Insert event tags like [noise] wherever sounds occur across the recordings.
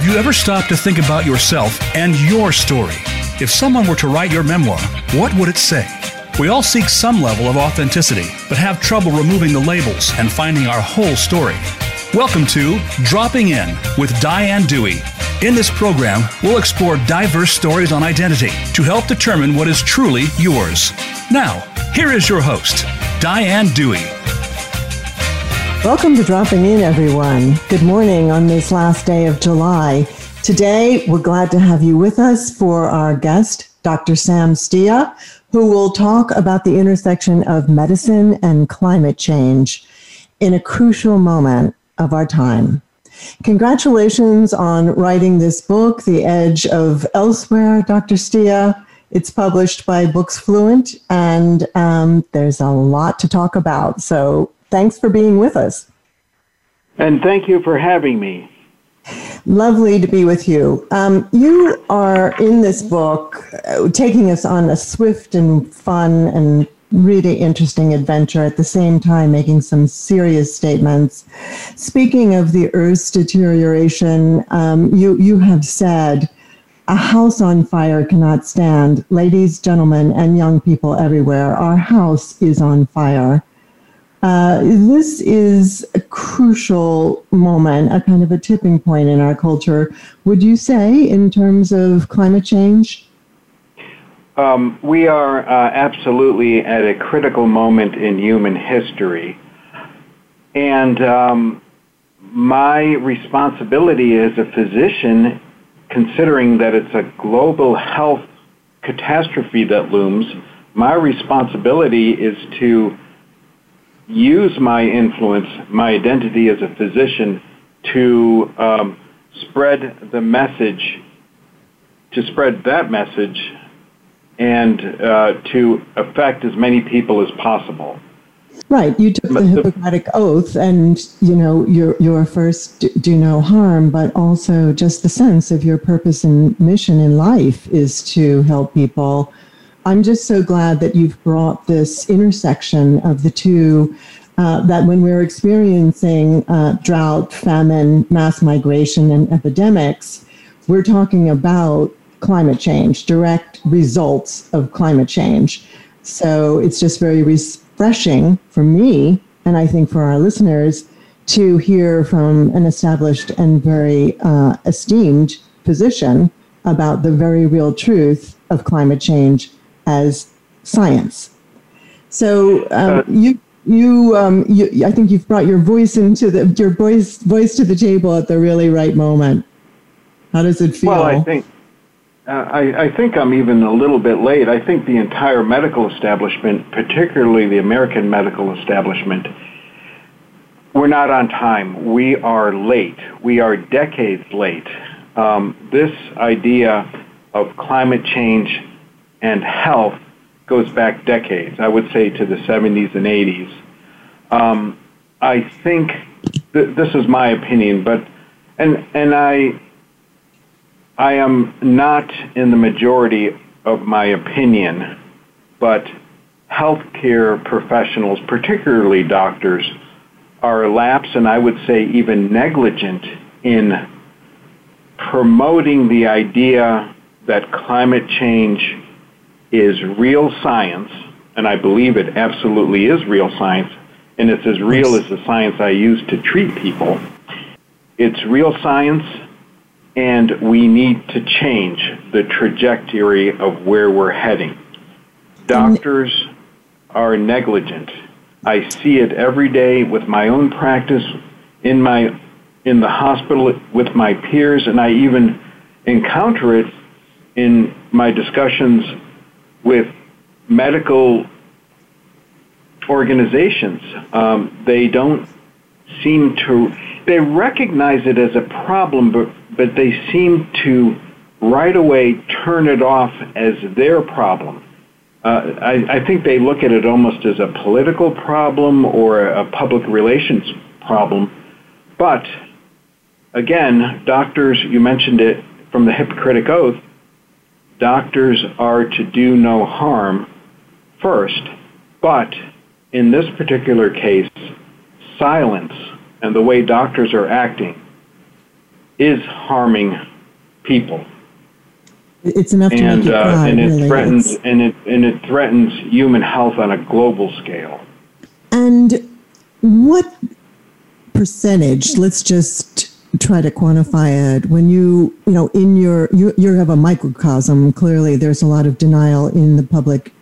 Have you ever stopped to think about yourself and your story? If someone were to write your memoir, what would it say? We all seek some level of authenticity, but have trouble removing the labels and finding our whole story. Welcome to Dropping In with Diane Dewey. In this program, we'll explore diverse stories on identity to help determine what is truly yours. Now, here is your host, Diane Dewey. Welcome to Dropping In, everyone. Good morning on this last day of July. Today, we're glad to have you with us for our guest, Dr. Sam Stia, who will talk about the intersection of medicine and climate change in a crucial moment of our time. Congratulations on writing this book, The Edge of Elsewhere, Dr. Stia. It's published by Books Fluent, and um, there's a lot to talk about. So Thanks for being with us. And thank you for having me. Lovely to be with you. Um, you are in this book uh, taking us on a swift and fun and really interesting adventure at the same time making some serious statements. Speaking of the Earth's deterioration, um, you, you have said, a house on fire cannot stand. Ladies, gentlemen, and young people everywhere, our house is on fire. Uh, this is a crucial moment, a kind of a tipping point in our culture. Would you say, in terms of climate change? Um, we are uh, absolutely at a critical moment in human history. And um, my responsibility as a physician, considering that it's a global health catastrophe that looms, my responsibility is to use my influence, my identity as a physician, to um, spread the message, to spread that message, and uh, to affect as many people as possible. Right. You took the Hippocratic oath, and you know your your first do no harm, but also just the sense of your purpose and mission in life is to help people I'm just so glad that you've brought this intersection of the two. Uh, that when we're experiencing uh, drought, famine, mass migration, and epidemics, we're talking about climate change, direct results of climate change. So it's just very refreshing for me, and I think for our listeners, to hear from an established and very uh, esteemed physician about the very real truth of climate change as science. So um, uh, you you, um, you, I think you've brought your voice into the your voice voice to the table at the really right moment. How does it feel? Well, I think uh, I, I think I'm even a little bit late. I think the entire medical establishment, particularly the American medical establishment, we're not on time. We are late. We are decades late. Um, this idea of climate change and health goes back decades. I would say to the 70s and 80s. Um, I think th- this is my opinion, but and and I I am not in the majority of my opinion, but healthcare professionals, particularly doctors, are lapse and I would say even negligent in promoting the idea that climate change is real science, and I believe it absolutely is real science, and it's as real as the science I use to treat people. It's real science, and we need to change the trajectory of where we're heading. Doctors are negligent. I see it every day with my own practice, in my in the hospital with my peers, and I even encounter it in my discussions with medical organizations. Um, they don't seem to, they recognize it as a problem, but, but they seem to right away turn it off as their problem. Uh, I, I think they look at it almost as a political problem or a public relations problem. But again, doctors, you mentioned it from the Hippocratic Oath, doctors are to do no harm first, but in this particular case, silence and the way doctors are acting is harming people. It's enough to and, make you uh, cry. and it really. threatens It's- and it and it threatens human health on a global scale. And what percentage, let's just try to quantify it, when you, you know, in your, you, you have a microcosm, clearly there's a lot of denial in the public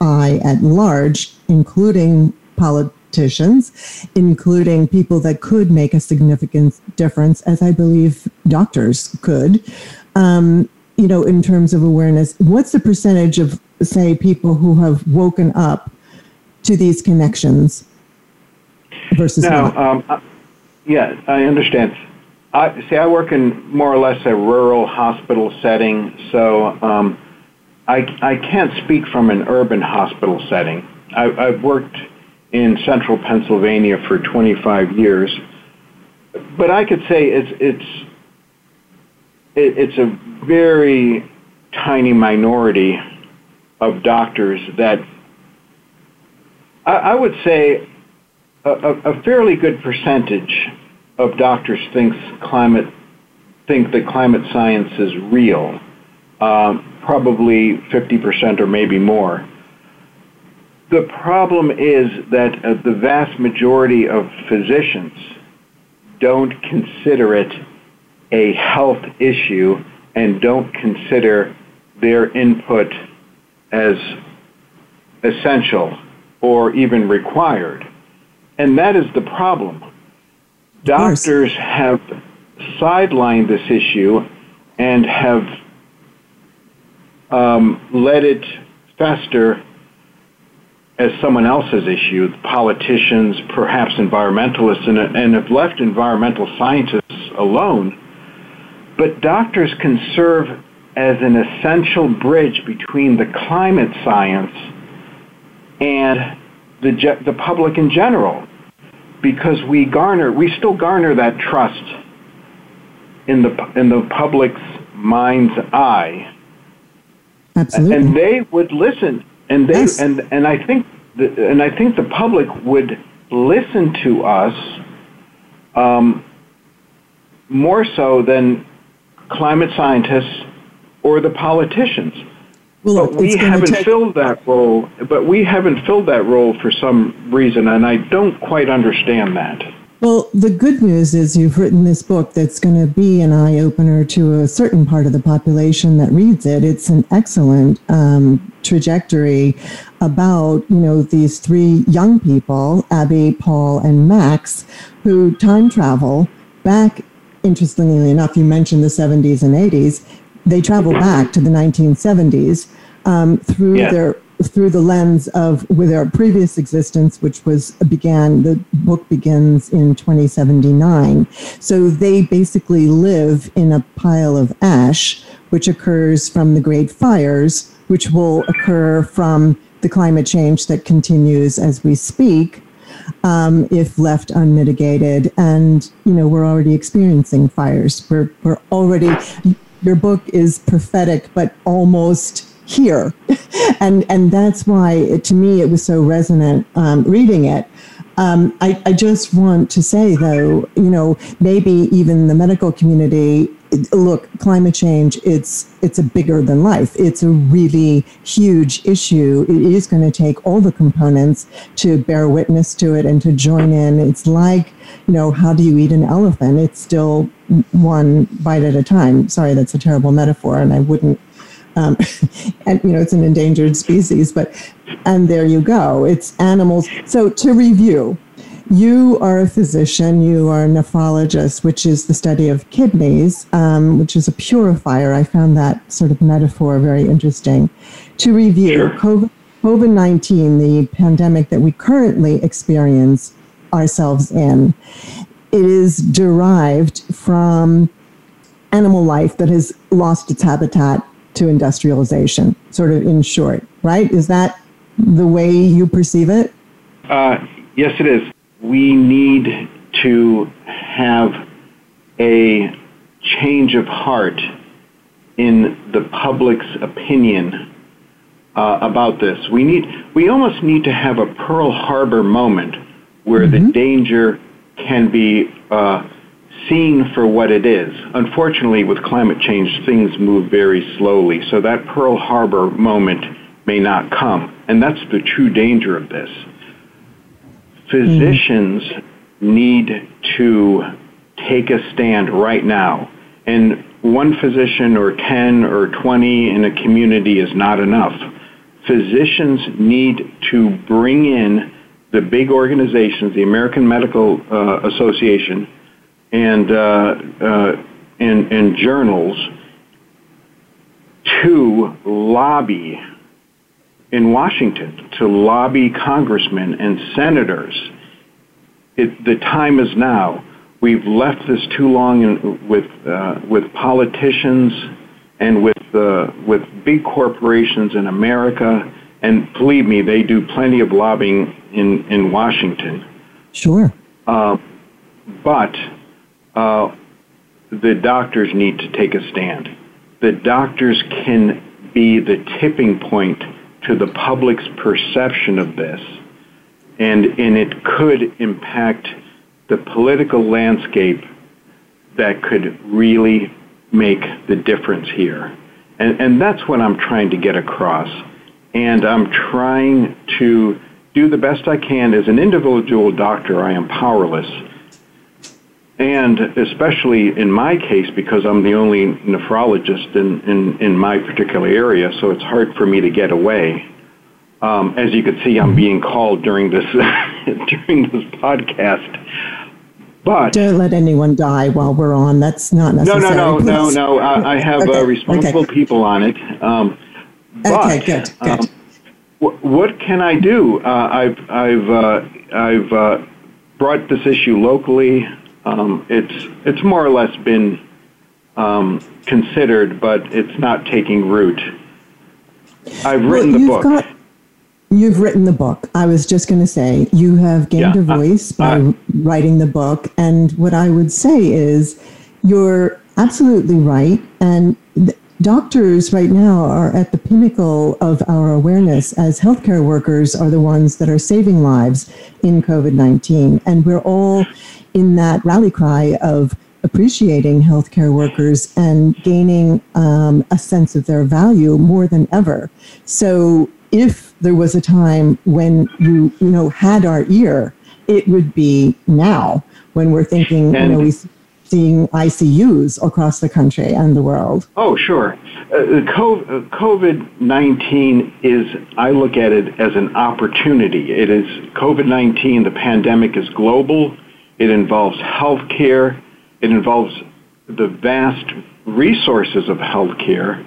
eye at large, including politicians, including people that could make a significant difference, as I believe doctors could. Um, you know, in terms of awareness, what's the percentage of, say, people who have woken up to these connections versus Now, um, I- yeah, I understand. I see. I work in more or less a rural hospital setting, so um, I I can't speak from an urban hospital setting. I, I've worked in central Pennsylvania for 25 years, but I could say it's it's it, it's a very tiny minority of doctors that I, I would say a, a, a fairly good percentage of doctors thinks climate think that climate science is real. Um, probably 50% or maybe more. The problem is that uh, the vast majority of physicians don't consider it a health issue and don't consider their input as essential or even required. And that is the problem. Doctors have sidelined this issue and have um, let it fester as someone else's issue, politicians, perhaps environmentalists, and, and have left environmental scientists alone. But doctors can serve as an essential bridge between the climate science and the, the public in general because we garner, we still garner that trust in the, in the public's mind's eye Absolutely. and they would listen and they Yes. and and I think the, and I think the public would listen to us um, more so than climate scientists or the politicians. Well, But we haven't take- filled that role. But we haven't filled that role for some reason, and I don't quite understand that. Well, the good news is you've written this book that's going to be an eye opener to a certain part of the population that reads it. It's an excellent um, trajectory about you know these three young people, Abby, Paul, and Max, who time travel back. Interestingly enough, you mentioned the 70s and 80s. They travel back to the 1970s um, through Yeah. their through the lens of with their previous existence, which was began. The book begins in 2079. So they basically live in a pile of ash, which occurs from the Great Fires, which will occur from the climate change that continues as we speak. Um, if left unmitigated, and you know we're already experiencing fires. We're we're already. Your book is prophetic, but almost here. [laughs] And and that's why it, to me it was so resonant um, reading it. Um, I, I just want to say though you know maybe even the medical community look climate change it's it's a bigger than life. It's a really huge issue. It is going to take all the components to bear witness to it and to join in. It's like you know how do you eat an elephant? It's still one bite at a time. Sorry that's a terrible metaphor and i wouldn't um, [laughs] and you know it's an endangered species but and there you go. It's animals. So to review you are a physician you are a nephrologist which is the study of kidneys um, which is a purifier. I found that sort of metaphor very interesting. To review. COVID, covid-19 the pandemic that we currently experience ourselves in it is derived from animal life that has lost its habitat to industrialization, sort of in short, right? Is that the way you perceive it? Uh, yes, it is. We need to have a change of heart in the public's opinion uh, about this. We need, we almost need to have a Pearl Harbor moment where the danger can be uh, seen for what it is. Unfortunately, with climate change, things move very slowly, so that Pearl Harbor moment may not come. And that's the true danger of this. Physicians mm-hmm. need to take a stand right now. And one physician or 10 or 20 in a community is not enough. Physicians need to bring in the big organizations, the American Medical uh, Association, and, uh, uh, and, and journals to lobby in Washington, to lobby congressmen and senators. It, the time is now. We've left this too long in, with, uh, with politicians and with, uh, with big corporations in America. And believe me, they do plenty of lobbying in, in Washington. Sure. Uh, but uh, the doctors need to take a stand. The doctors can be the tipping point to the public's perception of this, and, and it could impact the political landscape that could really make the difference here. And, and that's what I'm trying to get across. And I'm trying to do the best I can as an individual doctor. I am powerless and especially in my case because I'm the only nephrologist in, in, in my particular area, so it's hard for me to get away. Um, as you can see, I'm being called during this [laughs] during this podcast. But don't let anyone die while we're on. That's not necessary. No, no, no, no, no. I, I have uh, okay. uh, responsible okay. people on it. Um, but, okay, good, good. Um, w- what can I do? Uh, I've I've uh, I've uh, brought this issue locally um, it's it's more or less been um, considered, but it's not taking root. I've written well, the book. Got, you've written the book. I was just going to say you have gained yeah, a voice by writing the book, and what I would say is you're absolutely right, and. Th- doctors right now are at the pinnacle of our awareness as healthcare workers are the ones that are saving lives in COVID 19. And we're all in that rally cry of appreciating healthcare workers and gaining um, a sense of their value more than ever. So if there was a time when you you know had our ear, it would be now when we're thinking and, you know we seeing ICUs across the country and the world. Oh sure, uh, COVID nineteen is I look at it as an opportunity. It is COVID nineteen. The pandemic is global it involves healthcare. It involves the vast resources of healthcare.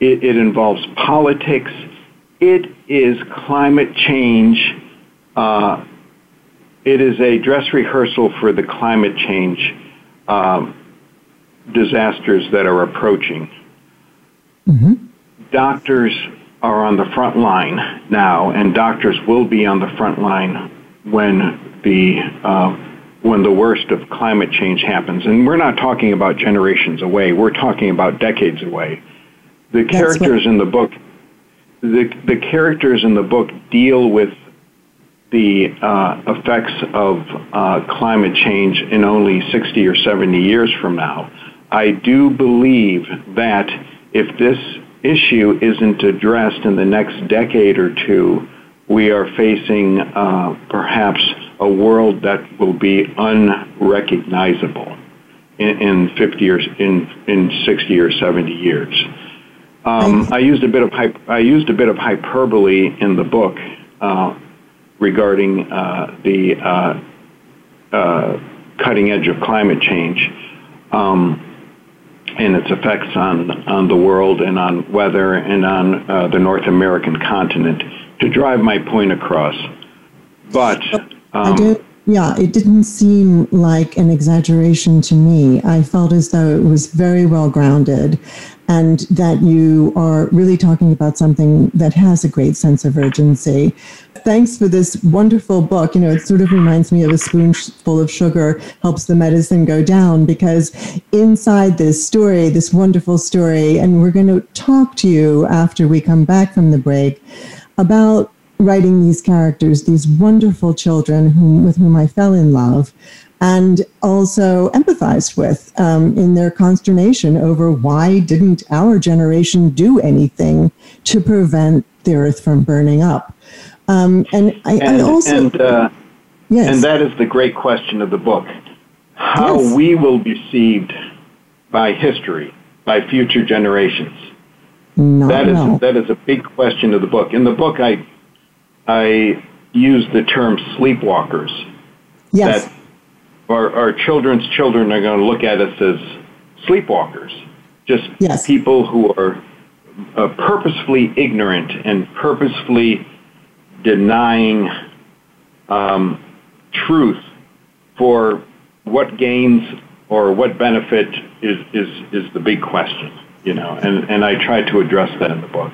It, it involves politics. It is climate change. Uh, it is a dress rehearsal for the climate change um, disasters that are approaching. Mm-hmm. Doctors are on the front line now, and doctors will be on the front line when the uh, when the worst of climate change happens. And we're not talking about generations away, we're talking about decades away. The characters in the book the, the characters in the book deal with the uh, effects of uh, climate change in only 60 or 70 years from now. I do believe that if this issue isn't addressed in the next decade or two, we are facing uh, perhaps a world that will be unrecognizable in, in 50 years, in, in 60 or 70 years. Um, I used a bit of I used a bit of hyperbole in the book uh, regarding uh, the uh, uh, cutting edge of climate change um, and its effects on on the world and on weather and on uh, the North American continent to drive my point across. But um, I did. Yeah, it didn't seem like an exaggeration to me. I felt as though it was very well grounded and that you are really talking about something that has a great sense of urgency. Thanks for this wonderful book. You know, it sort of reminds me of a spoonful of sugar helps the medicine go down because inside this story, this wonderful story, and we're going to talk to you after we come back from the break about writing these characters, these wonderful children whom, with whom I fell in love. and also empathized with um, in their consternation over why didn't our generation do anything to prevent the earth from burning up. Um, and I, and, I also. And, uh, yes. and that is the great question of the book how yes. we will be received by history, by future generations. Not that is that is a big question of the book. In the book, I I use the term sleepwalkers. Yes. That our, our children's children are going to look at us as sleepwalkers, just yes. people who are uh, purposefully ignorant and purposefully denying um, truth for what gains or what benefit is, is, is the big question, you know, and, and I try to address that in the book.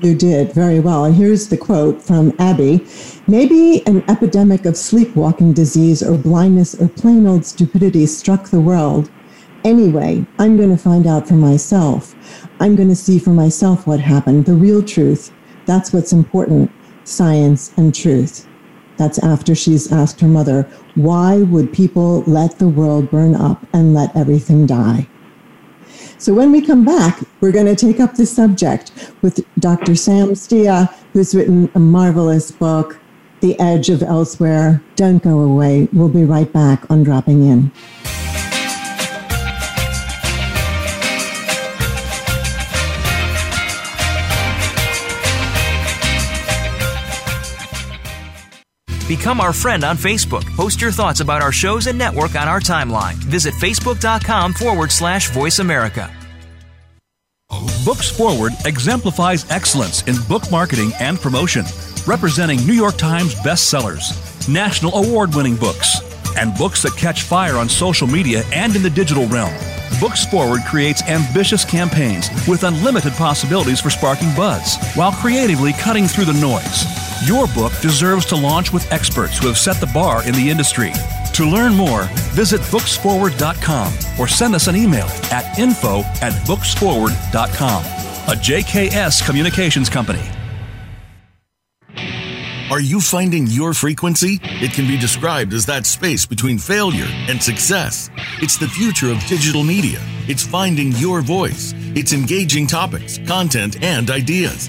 You did very well. And here's the quote from Abby Maybe an epidemic of sleepwalking disease or blindness or plain old stupidity struck the world. Anyway, I'm going to find out for myself. I'm going to see for myself what happened, the real truth. That's what's important science and truth. That's after she's asked her mother, why would people let the world burn up and let everything die? So when we come back, we're going to take up this subject with Dr. Sam Stia, who's written a marvelous book, The Edge of Elsewhere. Don't go away. We'll be right back on Dropping In. Become our friend on Facebook. Post your thoughts about our shows and network on our timeline. Visit facebook.com forward slash voice America. Books Forward exemplifies excellence in book marketing and promotion, representing New York Times bestsellers, national award winning books, and books that catch fire on social media and in the digital realm. Books Forward creates ambitious campaigns with unlimited possibilities for sparking buzz while creatively cutting through the noise. Your book deserves to launch with experts who have set the bar in the industry. To learn more, visit booksforward.com or send us an email at info at booksforward.com. A JKS Communications Company. Are you finding your frequency? It can be described as that space between failure and success. It's the future of digital media. It's finding your voice. It's engaging topics, content, and ideas.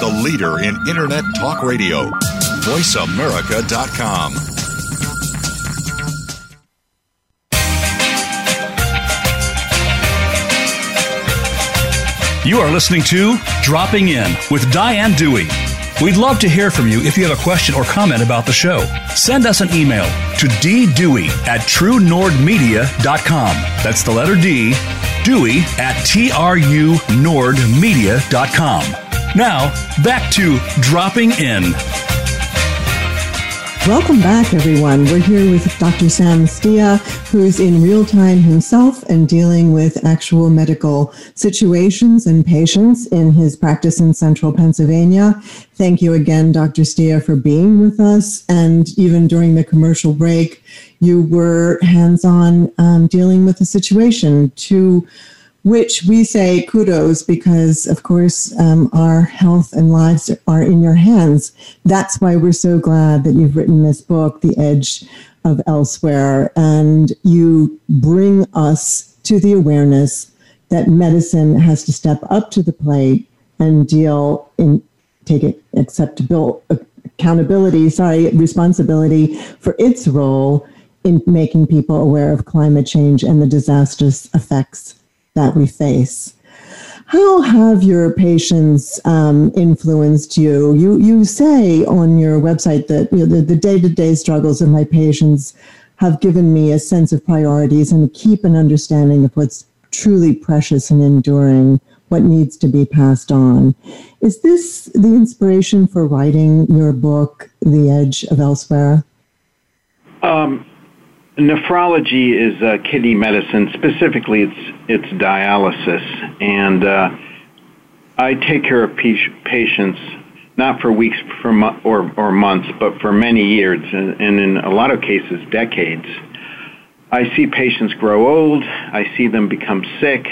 the leader in Internet talk radio. VoiceAmerica.com. You are listening to Dropping In with Diane Dewey. We'd love to hear from you if you have a question or comment about the show. Send us an email to ddewey at truenordmedia.com. That's the letter D, Dewey at trunordmedia.com. Now, back to Dropping In. Welcome back, everyone. We're here with Dr. Sam Stia, who's in real time himself and dealing with actual medical situations and patients in his practice in central Pennsylvania. Thank you again, Dr. Stia, for being with us. And even during the commercial break, you were hands on um, dealing with the situation to which we say kudos because, of course, um, our health and lives are in your hands. That's why we're so glad that you've written this book, The Edge of Elsewhere, and you bring us to the awareness that medicine has to step up to the plate and deal in take it acceptable accountability sorry responsibility for its role in making people aware of climate change and the disastrous effects that we face. How have your patients um, influenced you? You you say on your website that you know, the day to day struggles of my patients have given me a sense of priorities and keep an understanding of what's truly precious and enduring, what needs to be passed on. Is this the inspiration for writing your book, The Edge of Elsewhere? Um, nephrology is uh, kidney medicine. Specifically, it's it's dialysis, and uh, I take care of patients not for weeks for mo- or or months, but for many years, and, and in a lot of cases, decades. I see patients grow old. I see them become sick.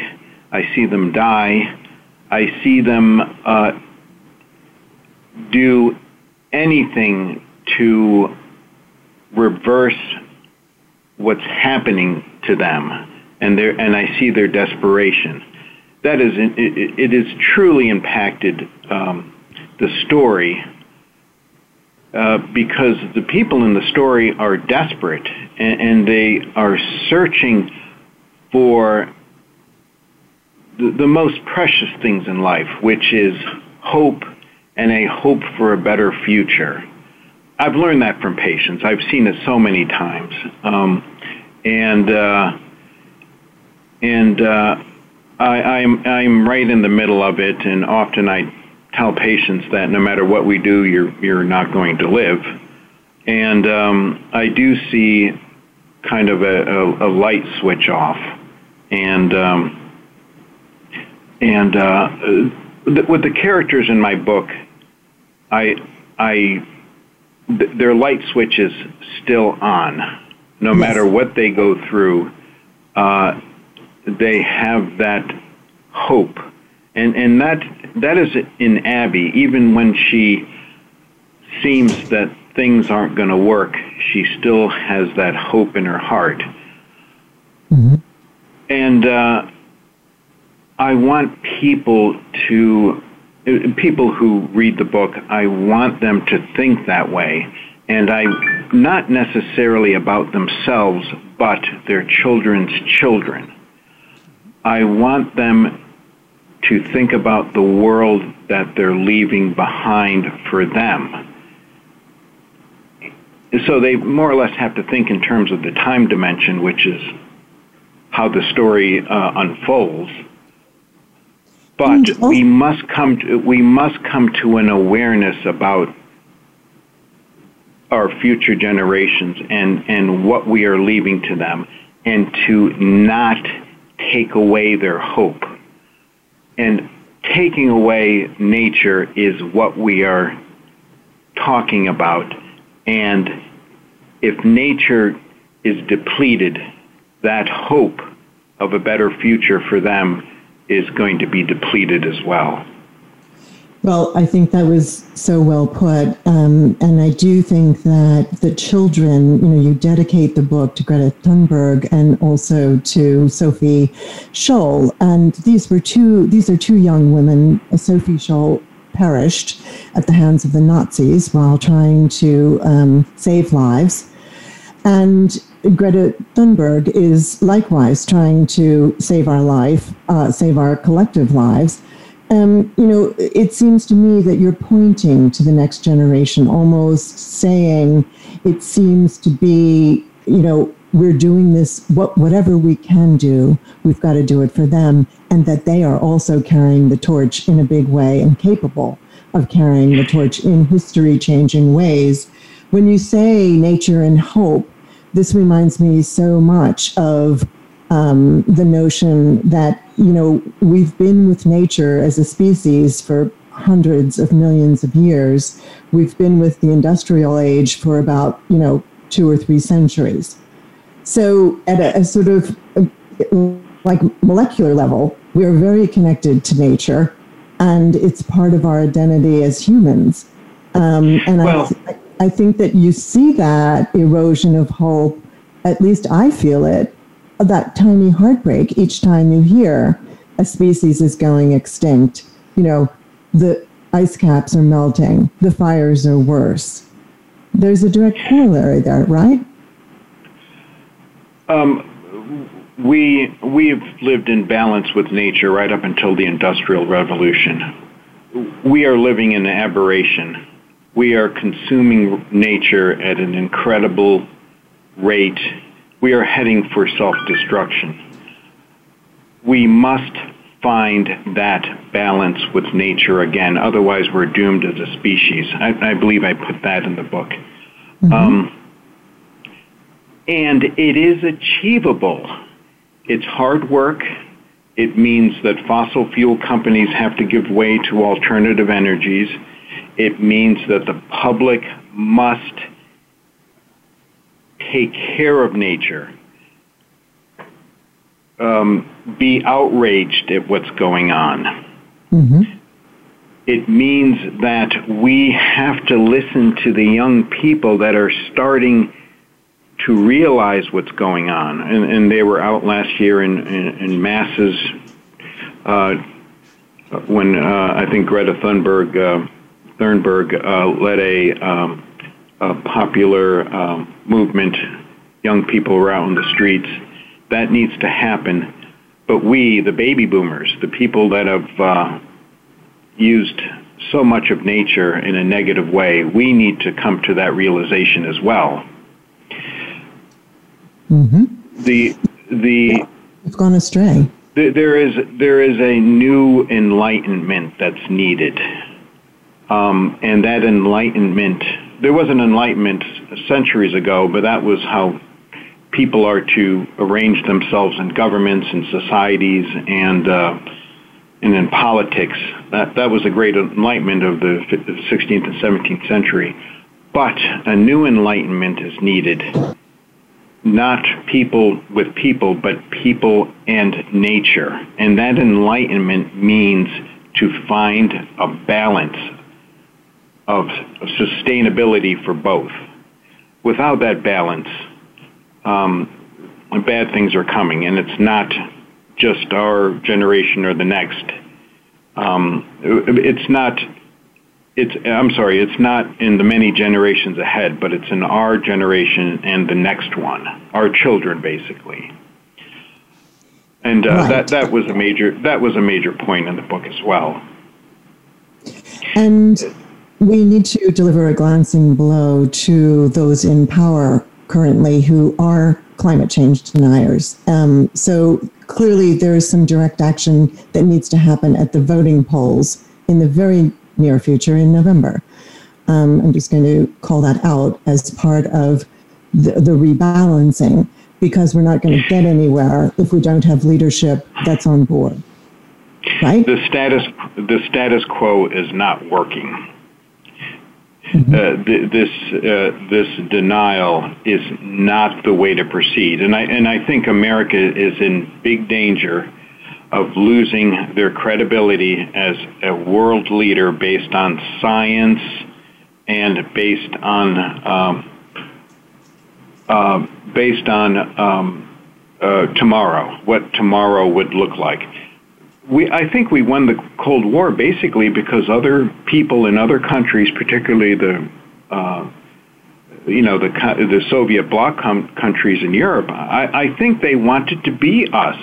I see them die. I see them uh, do anything to reverse what's happening to them, and their and I see their desperation. That is, it, it is truly impacted um, the story uh, because the people in the story are desperate and, and they are searching for the, the most precious things in life, which is hope and a hope for a better future. I've learned that from patients. I've seen it so many times, um, and uh, and uh, I, I'm I'm right in the middle of it, and often I tell patients that no matter what we do, you're you're not going to live. And um, I do see kind of a, a, a light switch off, and um, and uh, with the characters in my book, I I th- their light switch is still on, no yes. matter what they go through. Uh, they have that hope and and that that is in Abby. Even when she seems that things aren't going to work, she still has that hope in her heart. Mm-hmm. And uh, I want people to people who read the book. I want them to think that way, and I not necessarily about themselves, but their children's children. I want them to think about the world that they're leaving behind for them. So they more or less have to think in terms of the time dimension, which is how the story uh, unfolds. But mm, oh. we must come to, we must come to an awareness about our future generations and, and what we are leaving to them and to not take away their hope and taking away nature is what we are talking about. And if nature is depleted, that hope of a better future for them is going to be depleted as well. Well, I think that was so well put. Um, and I do think that the children, you know, you dedicate the book to Greta Thunberg and also to Sophie Scholl. And these were two, these are two young women. Sophie Scholl perished at the hands of the Nazis while trying to um, save lives. And Greta Thunberg is likewise trying to save our life, uh, save our collective lives um, you know, it seems to me that you're pointing to the next generation, almost saying it seems to be, you know, we're doing this, what, whatever we can do, we've got to do it for them, and that they are also carrying the torch in a big way and capable of carrying the torch in history changing ways. When you say nature and hope, this reminds me so much of um, the notion that you know we've been with nature as a species for hundreds of millions of years. We've been with the industrial age for about you know two or three centuries. So at a, a sort of like molecular level, we are very connected to nature, and it's part of our identity as humans. Um, and well, I, I think that you see that erosion of hope. At least I feel it that tiny heartbreak each time you hear a species is going extinct. You know, the ice caps are melting, the fires are worse. There's a direct corollary there, right? Um, we we've lived in balance with nature right up until the industrial revolution. We are living in aberration. We are consuming nature at an incredible rate we are heading for self-destruction. We must find that balance with nature again. Otherwise, we're doomed as a species. I, I believe I put that in the book. Mm-hmm. Um, and it is achievable. It's hard work. It means that fossil fuel companies have to give way to alternative energies. It means that the public must take care of nature, um, be outraged at what's going on. Mm-hmm. It means that we have to listen to the young people that are starting to realize what's going on. And, and they were out last year in, in, in masses uh, when uh, I think Greta Thunberg, uh, Thunberg uh, led a, um, a popular um, movement. Young people were out in the streets. That needs to happen. But we, the baby boomers, the people that have uh, used so much of nature in a negative way, we need to come to that realization as well Mm-hmm. The the we've gone astray. The, there is there is a new enlightenment that's needed, um, and that enlightenment. There was an enlightenment centuries ago, but that was how people are to arrange themselves in governments and societies and uh, and in politics. That that was a great enlightenment of the 16th and 17th century. But a new enlightenment is needed not people with people, but people and nature. And that enlightenment means to find a balance of sustainability for both. Without that balance, um, bad things are coming, and it's not just our generation or the next. Um, it's not it's I'm sorry, it's not in the many generations ahead, but it's in our generation and the next one, our children, basically. And uh, right. that that was a major that was a major point in the book as well. And we need to deliver a glancing blow to those in power currently who are climate change deniers. Um, so clearly, there is some direct action that needs to happen at the voting polls in the very near future in November. Um, I'm just going to call that out as part of the, the rebalancing because we're not going to get anywhere if we don't have leadership that's on board. Right? The status the status quo is not working. Mm-hmm. Uh, th- this uh, this denial is not the way to proceed, and I and I think America is in big danger of losing their credibility as a world leader based on science and based on um, uh, based on um, uh, tomorrow, what tomorrow would look like. We, I think we won the Cold War basically because other people in other countries, particularly the uh, you know the the Soviet bloc com- countries in Europe, I, I think they wanted to be us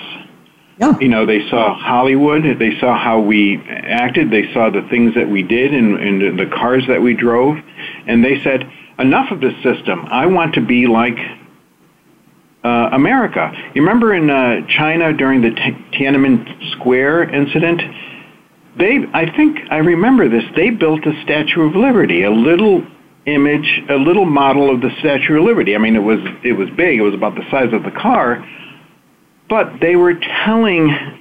yeah. You know, they saw Hollywood, they saw how we acted, they saw the things that we did and, and the cars that we drove, and they said, enough of this system. I want to be like uh, America. You remember in uh, China during the T- Tiananmen Square incident? They, I think, I remember this. They built a Statue of Liberty, a little image, a little model of the Statue of Liberty. I mean, it was it was big. It was about the size of the car, but they were telling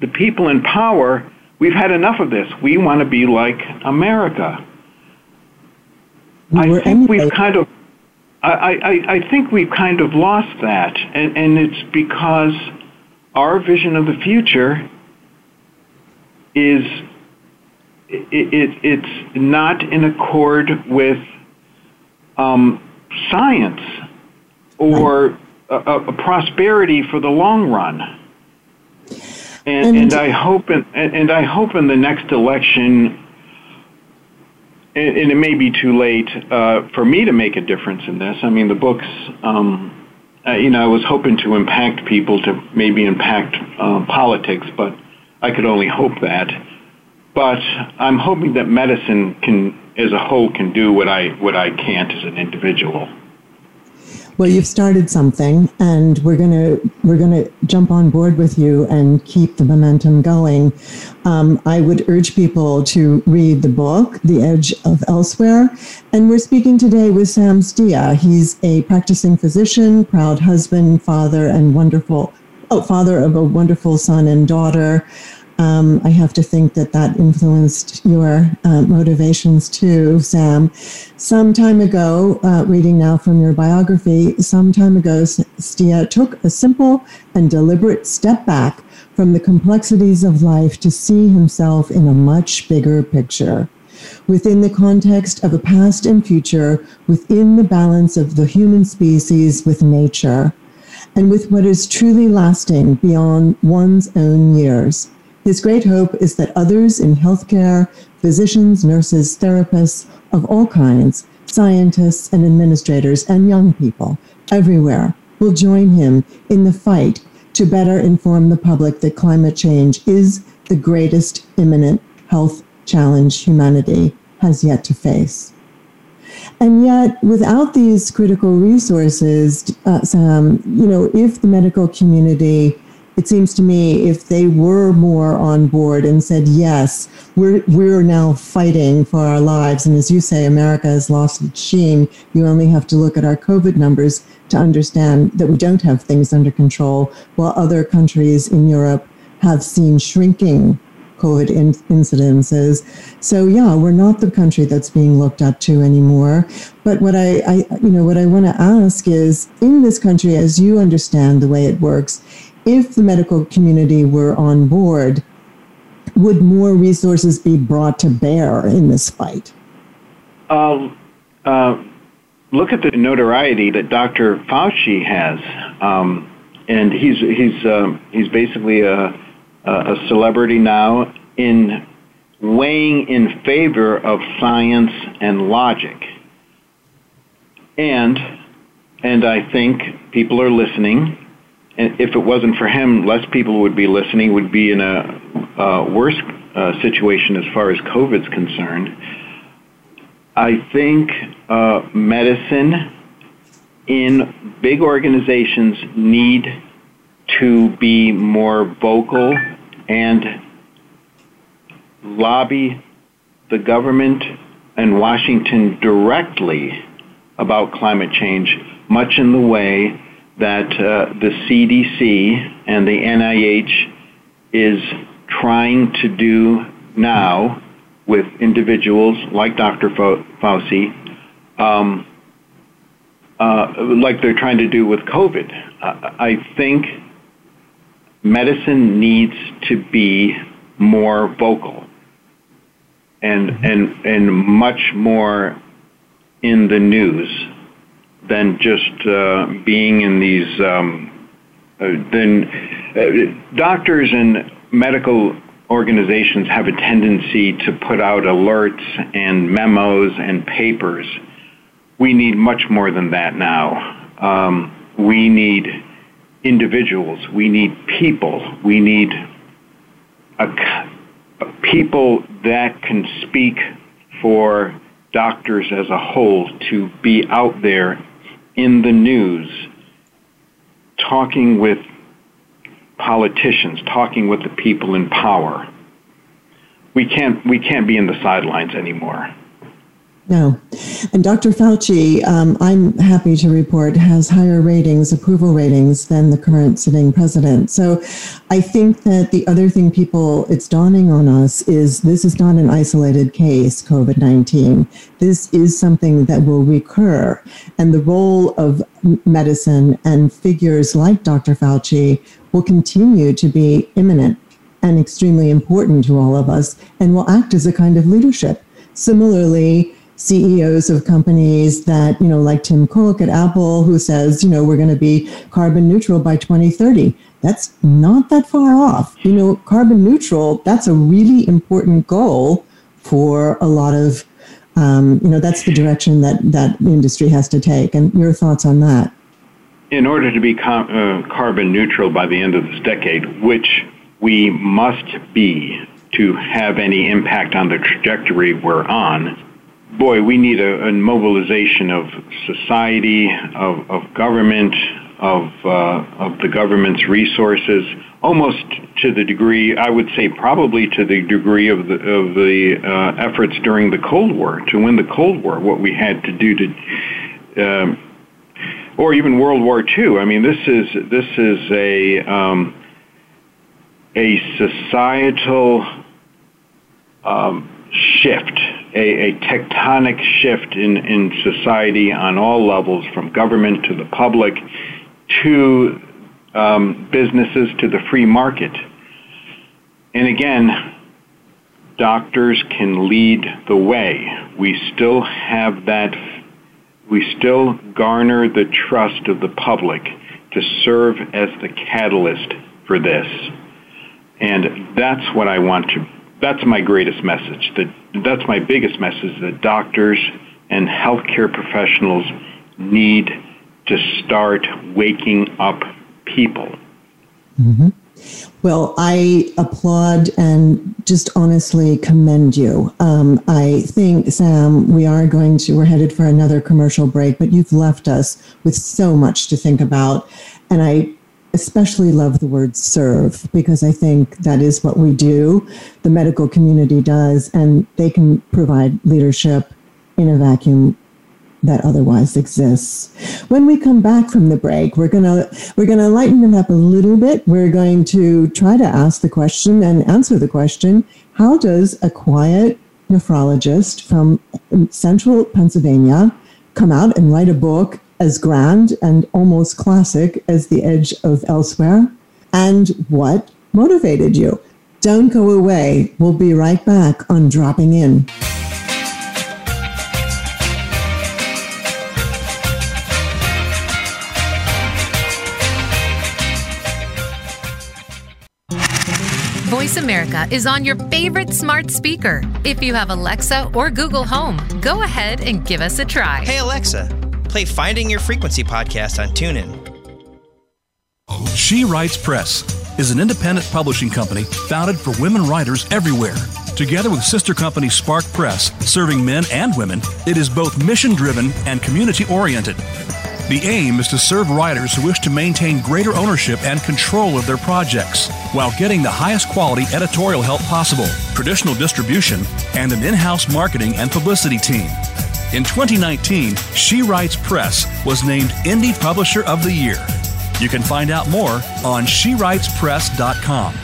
the people in power, we've had enough of this. We want to be like America. I think we've kind of I, I, I think we've kind of lost that, and, and it's because our vision of the future is it, it, it's not in accord with um, science or a, a prosperity for the long run. And, and, and I hope, in, and I hope in the next election, and, and it may be too late uh, for me to make a difference in this. I mean, the books, um, uh, you know, I was hoping to impact people, to maybe impact uh, politics, but I could only hope that. But I'm hoping that medicine can, as a whole, can do what I what I can't as an individual. Well, you've started something, and we're gonna we're gonna jump on board with you and keep the momentum going. Um, I would urge people to read the book, The Edge of Elsewhere, and we're speaking today with Sam Stia. He's a practicing physician, proud husband, father, and wonderful oh, father of a wonderful son and daughter. Um, I have to think that that influenced your uh, motivations too, Sam. Some time ago, uh, reading now from your biography, some time ago, Stia took a simple and deliberate step back from the complexities of life to see himself in a much bigger picture. Within the context of a past and future, within the balance of the human species with nature, and with what is truly lasting beyond one's own years. His great hope is that others in healthcare, physicians, nurses, therapists of all kinds, scientists and administrators, and young people everywhere will join him in the fight to better inform the public that climate change is the greatest imminent health challenge humanity has yet to face. And yet, without these critical resources, uh, Sam, you know, if the medical community it seems to me if they were more on board and said yes we're we're now fighting for our lives and as you say america has lost its sheen you only have to look at our covid numbers to understand that we don't have things under control while other countries in europe have seen shrinking COVID in- incidences. So yeah, we're not the country that's being looked up to anymore. But what I, I you know, what I want to ask is, in this country, as you understand the way it works, if the medical community were on board, would more resources be brought to bear in this fight? Uh, uh, look at the notoriety that Dr. Fauci has, um, and he's he's uh, he's basically a, a celebrity now in weighing in favor of science and logic, and and I think people are listening if it wasn't for him, less people would be listening, would be in a uh, worse uh, situation as far as COVID's concerned. I think uh, medicine in big organizations need to be more vocal and lobby the government and Washington directly about climate change, much in the way that uh, the CDC and the NIH is trying to do now with individuals like Dr. Fauci, um, uh, like they're trying to do with COVID. Uh, I think medicine needs to be more vocal and and and much more in the news than just uh, being in these. Um, uh, then uh, doctors and medical organizations have a tendency to put out alerts and memos and papers. We need much more than that now. Um, we need individuals. We need people. We need a, a people that can speak for doctors as a whole to be out there in the news talking with politicians, talking with the people in power. We can't, we can't be in the sidelines anymore. No. And Dr. Fauci, um, I'm happy to report, has higher ratings, approval ratings, than the current sitting president. So I think that the other thing people, it's dawning on us is this is not an isolated case, COVID 19. This is something that will recur. And the role of medicine and figures like Dr. Fauci will continue to be imminent and extremely important to all of us and will act as a kind of leadership. Similarly, CEOs of companies that, you know, like Tim Cook at Apple, who says, you know, we're going to be carbon neutral by 2030. That's not that far off. You know, carbon neutral, that's a really important goal for a lot of, um, you know, that's the direction that that industry has to take. And your thoughts on that? In order to be com- uh, carbon neutral by the end of this decade, which we must be to have any impact on the trajectory we're on, boy, we need a, a mobilization of society, of, of government, of, uh, of the government's resources, almost to the degree, I would say probably to the degree of the, of the uh, efforts during the Cold War, to win the Cold War, what we had to do to, um, or even World War II. I mean, this is, this is a, um, a societal um, shift, a, a, tectonic shift in, in society on all levels, from government to the public to um, businesses to the free market. And again, doctors can lead the way. We still have that, we still garner the trust of the public to serve as the catalyst for this. And that's what I want to, that's my greatest message. That, that's my biggest message that doctors and healthcare professionals need to start waking up people. Mm-hmm. Well, I applaud and just honestly commend you. Um, I think, Sam, we are going to, we're headed for another commercial break, but you've left us with so much to think about. And I especially love the word serve because I think that is what we do, the medical community does, and they can provide leadership in a vacuum that otherwise exists. When we come back from the break, we're gonna we're gonna lighten it up a little bit. We're going to try to ask the question and answer the question: How does a quiet nephrologist from um, central Pennsylvania come out and write a book as grand and almost classic as The Edge of Elsewhere? And what motivated you? Don't go away. We'll be right back on Dropping In. Voice America is on your favorite smart speaker. If you have Alexa or Google Home, go ahead and give us a try. Hey, Alexa, play Finding Your Frequency podcast on TuneIn. She Writes Press is an independent publishing company founded for women writers everywhere. Together with sister company Spark Press, serving men and women, it is both mission driven and community oriented. The aim is to serve writers who wish to maintain greater ownership and control of their projects while getting the highest quality editorial help possible, traditional distribution, and an in house marketing and publicity team. In 2019, She Writes Press was named Indie Publisher of the Year. You can find out more on SheWritesPress.com.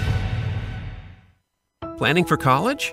Planning for college?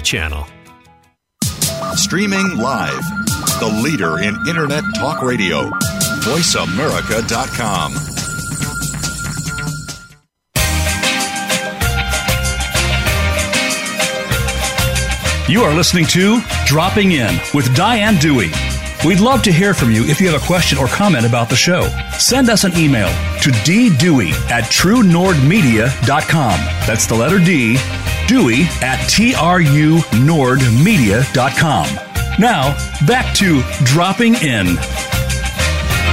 Channel. Streaming live, the leader in Internet Talk Radio, voiceamerica.com. You are listening to Dropping In with Diane Dewey. We'd love to hear from you if you have a question or comment about the show. Send us an email to ddewey at truenordmedia.com. That's the letter D, Dewey at trunordmedia.com. Now, back to Dropping In.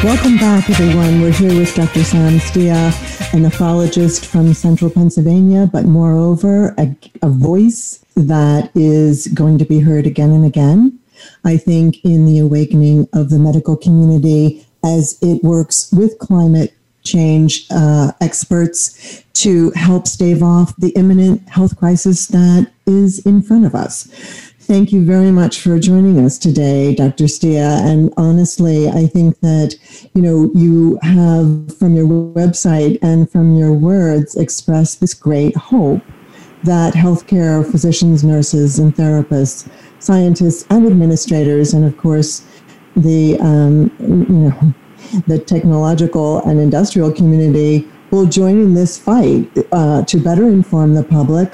Welcome back, everyone. We're here with Dr. Sam Stia, a nephrologist from central Pennsylvania, but moreover, a, a voice that is going to be heard again and again. I think in the awakening of the medical community as it works with climate change uh, experts to help stave off the imminent health crisis that is in front of us. Thank you very much for joining us today, Dr. Stia. And honestly, I think that, you know, you have from your website and from your words expressed this great hope that healthcare physicians, nurses, and therapists, scientists, and administrators, and of course, the, um, you know, the technological and industrial community will join in this fight uh, to better inform the public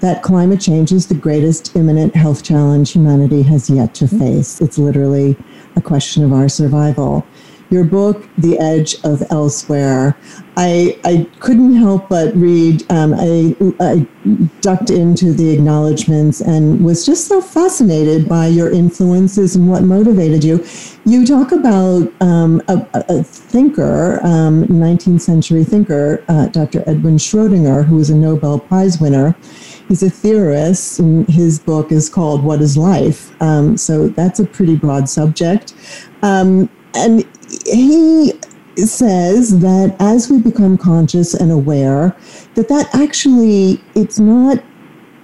that climate change is the greatest imminent health challenge humanity has yet to face. It's literally a question of our survival your book, The Edge of Elsewhere, I, I couldn't help but read. Um, I, I ducked into the acknowledgments and was just so fascinated by your influences and what motivated you. You talk about um, a, a, thinker, um, 19th century thinker, uh, Dr. Edwin Schrodinger, who was a Nobel Prize winner. He's a theorist, and his book is called What is Life? Um, so that's a pretty broad subject. Um, and he says that as we become conscious and aware, that that actually it's not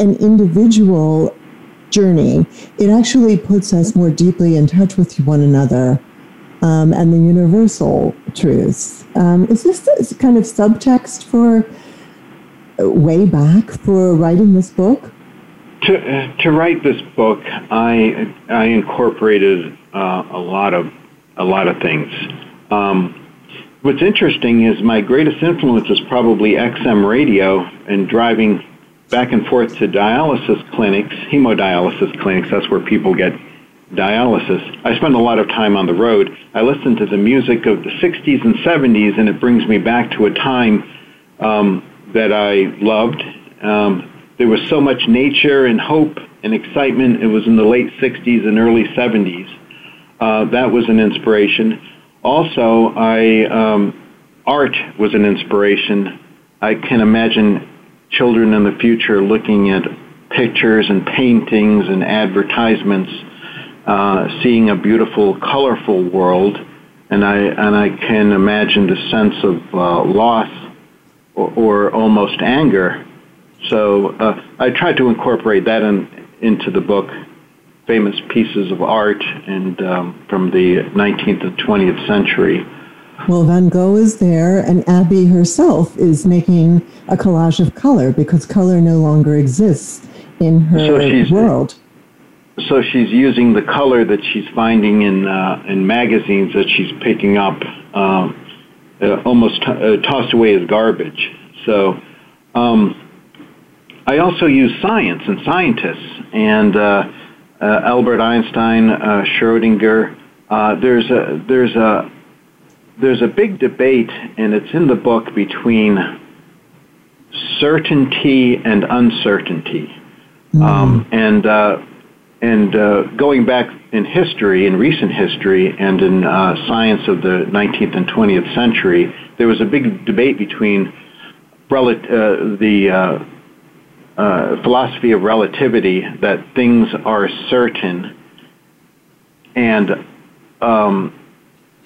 an individual journey. It actually puts us more deeply in touch with one another um, and the universal truths. Um, is this kind of subtext for uh, way back for writing this book? To, to write this book, I I incorporated uh, a lot of a lot of things. Um, what's interesting is my greatest influence is probably XM radio and driving back and forth to dialysis clinics, hemodialysis clinics. That's where people get dialysis. I spend a lot of time on the road. I listen to the music of the 60s and 70s, and it brings me back to a time um, that I loved. Um, there was so much nature and hope and excitement. It was in the late 60s and early 70s. Uh, that was an inspiration. Also, I um, art was an inspiration. I can imagine children in the future looking at pictures and paintings and advertisements, uh, seeing a beautiful, colorful world, and I and I can imagine the sense of uh, loss or, or, almost anger. So uh, I tried to incorporate that in, into the book famous pieces of art and um, from the 19th and 20th century. Well, Van Gogh is there, and Abby herself is making a collage of color because color no longer exists in her so world. So she's using the color that she's finding in uh, in magazines that she's picking up, um, uh, almost t- uh, tossed away as garbage. So. Um, I also use science and scientists, and uh, uh, Albert Einstein, uh, Schrodinger. Uh, there's a there's a there's a big debate, and it's in the book between certainty and uncertainty, mm. um, and uh, and uh, going back in history, in recent history, and in uh, science of the 19th and 20th century, there was a big debate between rel- the uh, philosophy of relativity that things are certain and um,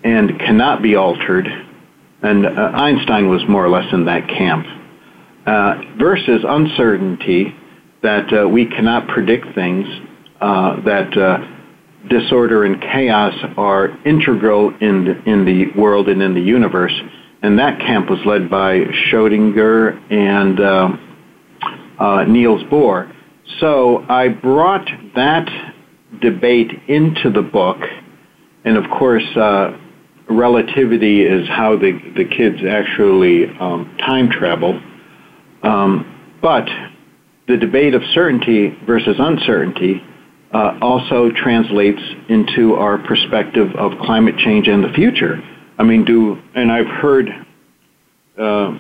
and cannot be altered, and uh, Einstein was more or less in that camp. Uh, versus uncertainty that uh, we cannot predict things, uh, that uh, disorder and chaos are integral in in the world and in the universe, and that camp was led by Schrodinger and uh, Niels Bohr. So I brought that debate into the book, and of course, uh, relativity is how the, the kids actually um, time travel. Um, but the debate of certainty versus uncertainty uh, also translates into our perspective of climate change and the future. I mean, do and I've heard uh,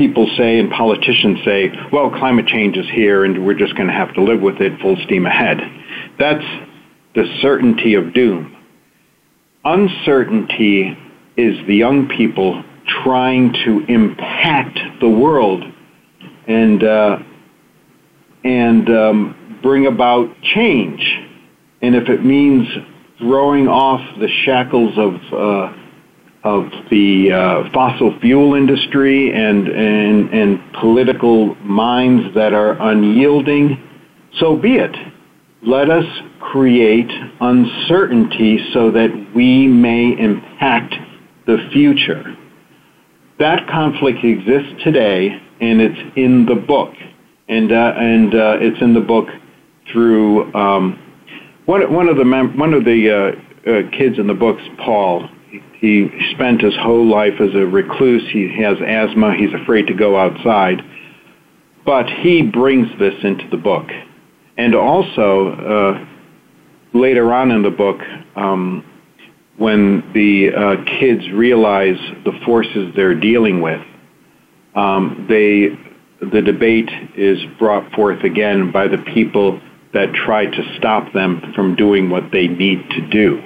people say and politicians say, well, climate change is here and we're just going to have to live with it full steam ahead. That's the certainty of doom. Uncertainty is the young people trying to impact the world and uh, and um, bring about change. And if it means throwing off the shackles of uh, of the uh, fossil fuel industry and, and, and political minds that are unyielding, so be it. Let us create uncertainty so that we may impact the future. That conflict exists today, and it's in the book, and uh, and uh, it's in the book through um, one one of the mem- one of the uh, uh, kids in the books, Paul he spent his whole life as a recluse. He has asthma. He's afraid to go outside. but he brings this into the book. And also, uh, later on in the book, um, when the uh, kids realize the forces they're dealing with, um, they the debate is brought forth again by the people that try to stop them from doing what they need to do.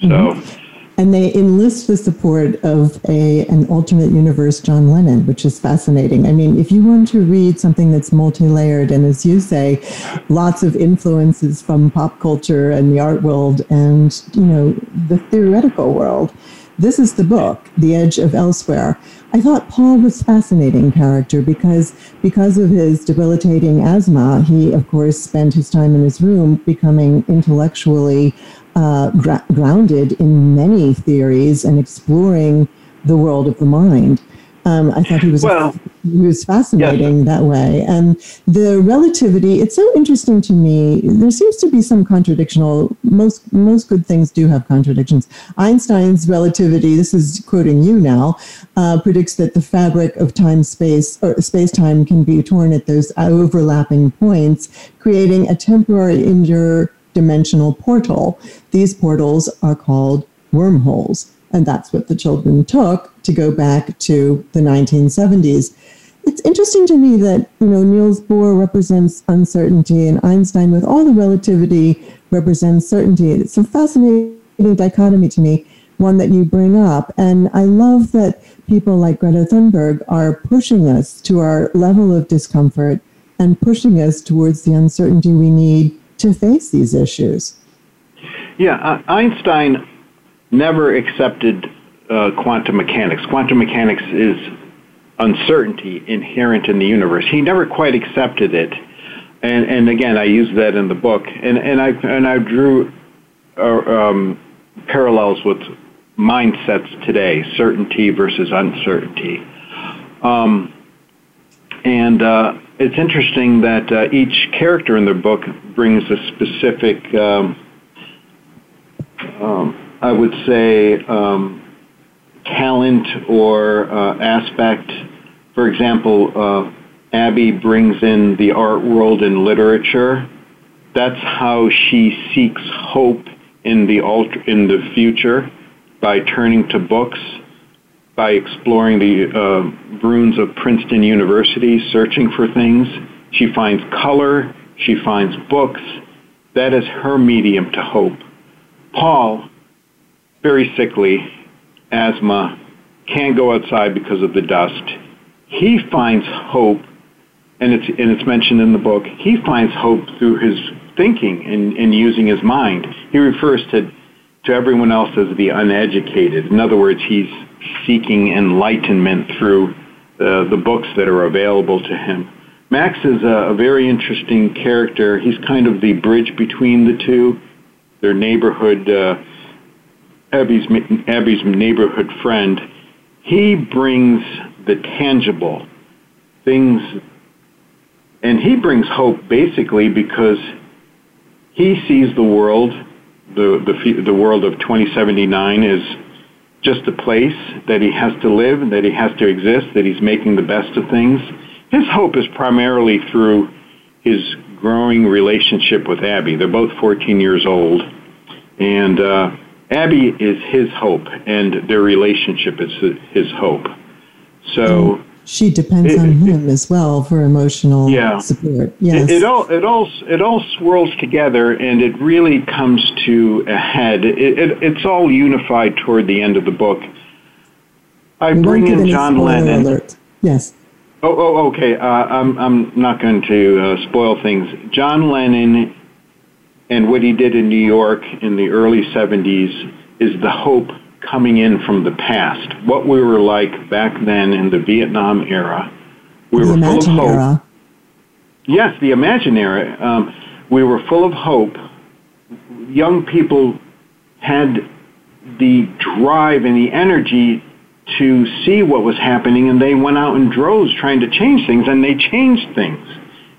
So. Mm-hmm and they enlist the support of a an alternate universe John Lennon, which is fascinating. I mean, if you want to read something that's multi-layered and, as you say, lots of influences from pop culture and the art world and you know the theoretical world, this is the book, The Edge of Elsewhere. I thought Paul was fascinating character because because of his debilitating asthma, he of course spent his time in his room becoming intellectually uh, gra- grounded in many theories and exploring the world of the mind. Um, I thought he was well, he was fascinating yes. that way, and the relativity. It's so interesting to me. There seems to be some contradictional. Most most good things do have contradictions. Einstein's relativity. This is quoting you now. Uh, predicts that the fabric of time space or space time can be torn at those overlapping points, creating a temporary inter dimensional portal. These portals are called wormholes, and that's what the children took to go back to the 1970s. It's interesting to me that you know Niels Bohr represents uncertainty, and Einstein, with all the relativity, represents certainty. It's a fascinating dichotomy to me, one that you bring up, and I love that people like Greta Thunberg are pushing us to our level of discomfort and pushing us towards the uncertainty we need to face these issues. Yeah, uh, Einstein never accepted uh, quantum mechanics. Quantum mechanics is uncertainty inherent in the universe. He never quite accepted it, and and again, I use that in the book, and and I and I drew uh, um, parallels with mindsets today: certainty versus uncertainty. Um, and uh, it's interesting that uh, each character in the book brings a specific, um, um, I would say, um, talent or uh, aspect. For example, uh, Abby brings in the art world and literature. That's how she seeks hope in the in the future by turning to books by exploring the uh, ruins of Princeton University, searching for things. She finds color, she finds books. That is her medium to hope. Paul, very sickly, asthma, can't go outside because of the dust. He finds hope, and it's, and it's mentioned in the book, he finds hope through his thinking and, and using his mind. He refers to, to everyone else as the uneducated. In other words, he's seeking enlightenment through uh, the books that are available to him. Max is a, a, very interesting character. He's kind of the bridge between the two. Their neighborhood, uh, Abby's, Abby's neighborhood friend. He brings the tangible things, and he brings hope basically because he sees the world, the, the, the world of 2079 is just a place that he has to live that he has to exist, that he's making the best of things. His hope is primarily through his growing relationship with Abby. They're both 14 years old, and uh, Abby is his hope, and their relationship is his hope. So she depends it, on him as well for emotional yeah, support. Yes. It, it, all it all it all swirls together, and it really comes to a head. It, it, it's all unified toward the end of the book. I we bring in John Lennon. Alert. Yes. Oh, oh, okay. Uh, I'm I'm not going to uh, spoil things. John Lennon and what he did in New York in the early '70s is the hope coming in from the past, what we were like back then in the Vietnam era. We the were full of hope. Era. Yes, the imaginary. Um, we were full of hope. Young people had the drive and the energy to see what was happening, and they went out in droves trying to change things, and they changed things.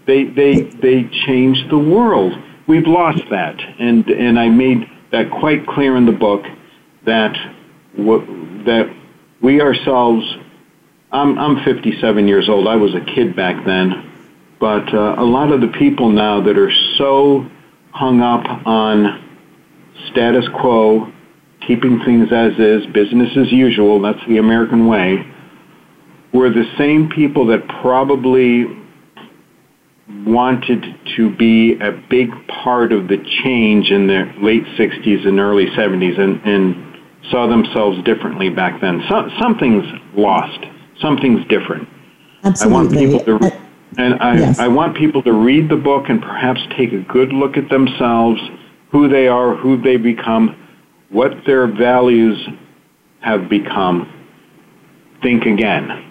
They they they changed the world. We've lost that, and and I made that quite clear in the book that that we ourselves I'm, I'm 57 years old. I was a kid back then. But uh, a lot of the people now that are so hung up on status quo, keeping things as is, business as usual, that's the American way, were the same people that probably wanted to be a big part of the change in the late 60s and early 70s and, and saw themselves differently back then. So, something's lost. Something's different. Absolutely. I want people to, uh, and I, yes. I want people to read the book and perhaps take a good look at themselves, who they are, who they become, what their values have become. Think again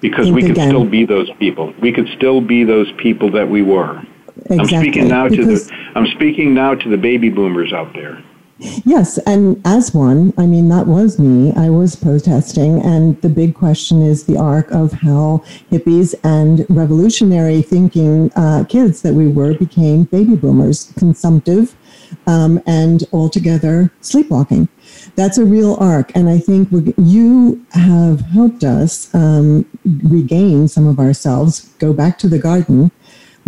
because Think we could again. still be those people. We could still be those people that we were. Exactly. I'm speaking now because to the I'm speaking now to the baby boomers out there. Yes, and as one, I mean that was me. I was protesting, and the big question is the arc of how hippies and revolutionary thinking uh, kids that we were became baby boomers, consumptive, um, and altogether sleepwalking that's a real arc. And I think you have helped us um, regain some of ourselves, go back to the garden.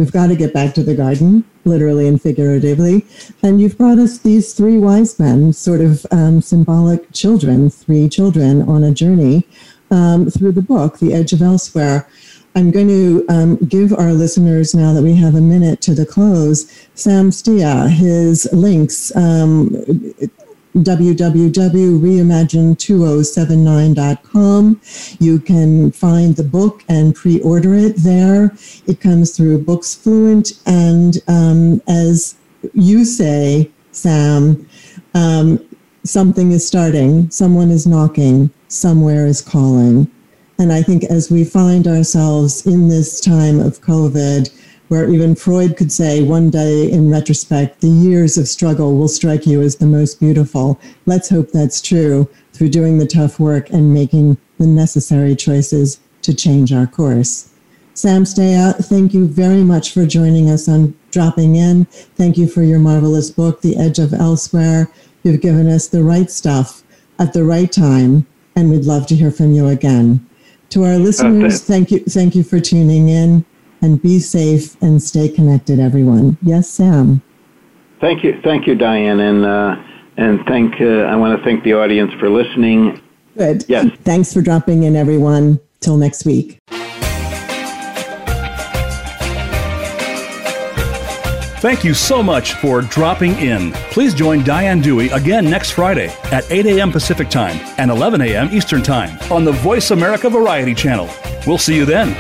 We've got to get back to the garden, literally and figuratively. And you've brought us these three wise men, sort of um, symbolic children, three children on a journey um, through the book, The Edge of Elsewhere. I'm going to um, give our listeners, now that we have a minute to the close, Sam Stia, his links. Um, www.reimagine2079.com. You can find the book and pre order it there. It comes through Books Fluent. And um, as you say, Sam, um, something is starting, someone is knocking, somewhere is calling. And I think as we find ourselves in this time of COVID, where even Freud could say one day in retrospect, the years of struggle will strike you as the most beautiful. Let's hope that's true through doing the tough work and making the necessary choices to change our course. Sam Stia, thank you very much for joining us on Dropping In. Thank you for your marvelous book, The Edge of Elsewhere. You've given us the right stuff at the right time, and we'd love to hear from you again. To our uh, listeners, thank you, thank you for tuning in and be safe and stay connected, everyone. Yes, Sam. Thank you, thank you, Diane, and uh, and thank uh, I want to thank the audience for listening. Good. Yes. Thanks for dropping in, everyone. Till next week. Thank you so much for dropping in. Please join Diane Dewey again next Friday at 8 a.m. Pacific Time and 11 a.m. Eastern Time on the Voice America Variety Channel. We'll see you then.